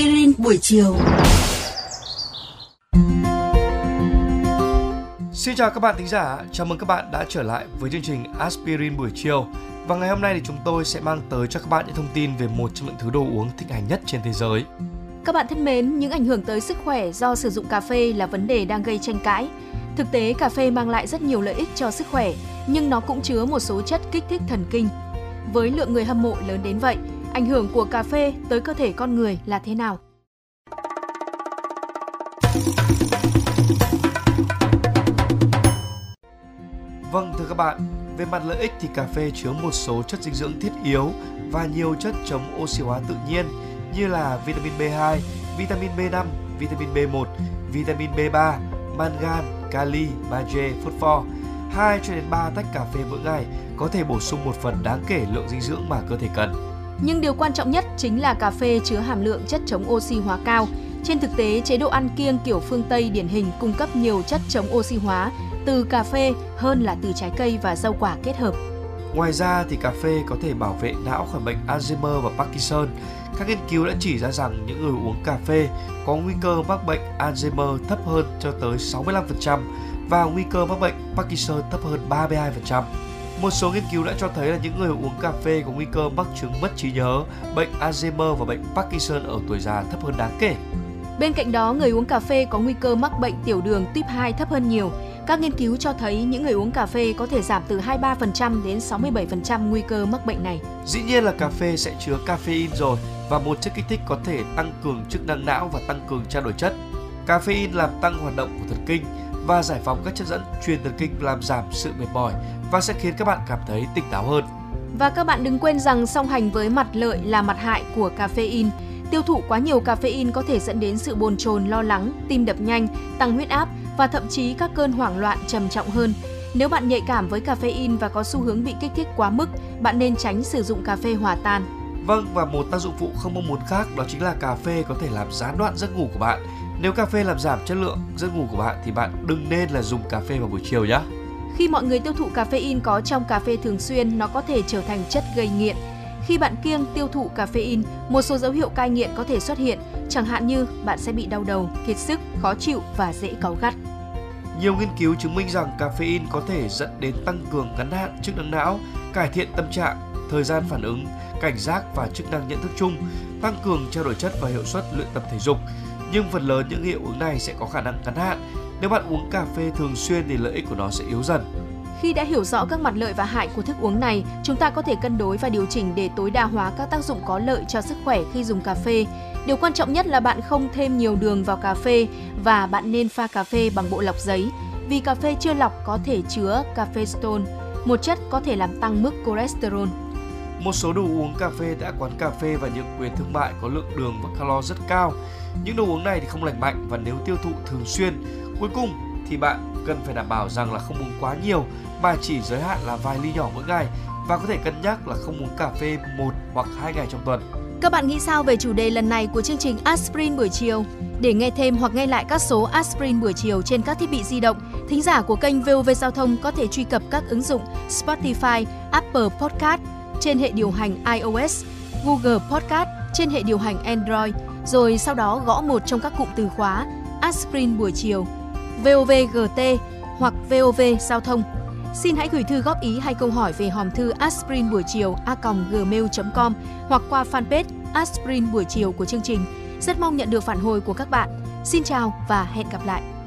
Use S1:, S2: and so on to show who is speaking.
S1: Aspirin buổi chiều.
S2: Xin chào các bạn thính giả, chào mừng các bạn đã trở lại với chương trình Aspirin buổi chiều. Và ngày hôm nay thì chúng tôi sẽ mang tới cho các bạn những thông tin về một trong những thứ đồ uống thịnh hành nhất trên thế giới.
S3: Các bạn thân mến, những ảnh hưởng tới sức khỏe do sử dụng cà phê là vấn đề đang gây tranh cãi. Thực tế, cà phê mang lại rất nhiều lợi ích cho sức khỏe, nhưng nó cũng chứa một số chất kích thích thần kinh. Với lượng người hâm mộ lớn đến vậy, ảnh hưởng của cà phê tới cơ thể con người là thế nào?
S2: Vâng thưa các bạn, về mặt lợi ích thì cà phê chứa một số chất dinh dưỡng thiết yếu và nhiều chất chống oxy hóa tự nhiên như là vitamin B2, vitamin B5, vitamin B1, vitamin B3, mangan, kali, magie, phosphor. 2 cho đến 3 tách cà phê mỗi ngày có thể bổ sung một phần đáng kể lượng dinh dưỡng mà cơ thể cần.
S3: Nhưng điều quan trọng nhất chính là cà phê chứa hàm lượng chất chống oxy hóa cao. Trên thực tế, chế độ ăn kiêng kiểu phương Tây điển hình cung cấp nhiều chất chống oxy hóa từ cà phê hơn là từ trái cây và rau quả kết hợp.
S2: Ngoài ra thì cà phê có thể bảo vệ não khỏi bệnh Alzheimer và Parkinson. Các nghiên cứu đã chỉ ra rằng những người uống cà phê có nguy cơ mắc bệnh Alzheimer thấp hơn cho tới 65% và nguy cơ mắc bệnh Parkinson thấp hơn 32%. Một số nghiên cứu đã cho thấy là những người uống cà phê có nguy cơ mắc chứng mất trí nhớ, bệnh Alzheimer và bệnh Parkinson ở tuổi già thấp hơn đáng kể.
S3: Bên cạnh đó, người uống cà phê có nguy cơ mắc bệnh tiểu đường tuyếp 2 thấp hơn nhiều. Các nghiên cứu cho thấy những người uống cà phê có thể giảm từ 23% đến 67% nguy cơ mắc bệnh này.
S2: Dĩ nhiên là cà phê sẽ chứa caffeine rồi và một chất kích thích có thể tăng cường chức năng não và tăng cường trao đổi chất. Caffeine làm tăng hoạt động của thần kinh và giải phóng các chất dẫn truyền thần kinh làm giảm sự mệt mỏi và sẽ khiến các bạn cảm thấy tỉnh táo hơn.
S3: Và các bạn đừng quên rằng song hành với mặt lợi là mặt hại của caffeine. Tiêu thụ quá nhiều caffeine có thể dẫn đến sự bồn chồn, lo lắng, tim đập nhanh, tăng huyết áp và thậm chí các cơn hoảng loạn trầm trọng hơn. Nếu bạn nhạy cảm với caffeine và có xu hướng bị kích thích quá mức, bạn nên tránh sử dụng cà phê hòa tan.
S2: Vâng, và một tác dụng phụ không mong muốn khác đó chính là cà phê có thể làm gián đoạn giấc ngủ của bạn. Nếu cà phê làm giảm chất lượng giấc ngủ của bạn thì bạn đừng nên là dùng cà phê vào buổi chiều nhé.
S3: Khi mọi người tiêu thụ caffeine có trong cà phê thường xuyên, nó có thể trở thành chất gây nghiện. Khi bạn kiêng tiêu thụ caffeine, một số dấu hiệu cai nghiện có thể xuất hiện, chẳng hạn như bạn sẽ bị đau đầu, kiệt sức, khó chịu và dễ cáu gắt.
S2: Nhiều nghiên cứu chứng minh rằng caffeine có thể dẫn đến tăng cường ngắn hạn chức năng não, cải thiện tâm trạng, thời gian phản ứng, cảnh giác và chức năng nhận thức chung, tăng cường trao đổi chất và hiệu suất luyện tập thể dục. Nhưng phần lớn những hiệu ứng này sẽ có khả năng ngắn hạn. Nếu bạn uống cà phê thường xuyên thì lợi ích của nó sẽ yếu dần.
S3: Khi đã hiểu rõ các mặt lợi và hại của thức uống này, chúng ta có thể cân đối và điều chỉnh để tối đa hóa các tác dụng có lợi cho sức khỏe khi dùng cà phê. Điều quan trọng nhất là bạn không thêm nhiều đường vào cà phê và bạn nên pha cà phê bằng bộ lọc giấy vì cà phê chưa lọc có thể chứa caffeine, một chất có thể làm tăng mức cholesterol.
S2: Một số đồ uống cà phê tại quán cà phê và những quyền thương mại có lượng đường và calo rất cao. Những đồ uống này thì không lành mạnh và nếu tiêu thụ thường xuyên, cuối cùng thì bạn cần phải đảm bảo rằng là không uống quá nhiều mà chỉ giới hạn là vài ly nhỏ mỗi ngày và có thể cân nhắc là không uống cà phê một hoặc hai ngày trong tuần.
S3: Các bạn nghĩ sao về chủ đề lần này của chương trình Aspirin buổi chiều? Để nghe thêm hoặc nghe lại các số Aspirin buổi chiều trên các thiết bị di động, thính giả của kênh VOV Giao thông có thể truy cập các ứng dụng Spotify, Apple Podcast trên hệ điều hành iOS, Google Podcast trên hệ điều hành Android, rồi sau đó gõ một trong các cụm từ khóa Aspirin buổi chiều, VOVGT hoặc VOV Giao thông Xin hãy gửi thư góp ý hay câu hỏi về hòm thư aspirin buổi chiều a.gmail.com hoặc qua fanpage aspirin buổi chiều của chương trình. Rất mong nhận được phản hồi của các bạn. Xin chào và hẹn gặp lại!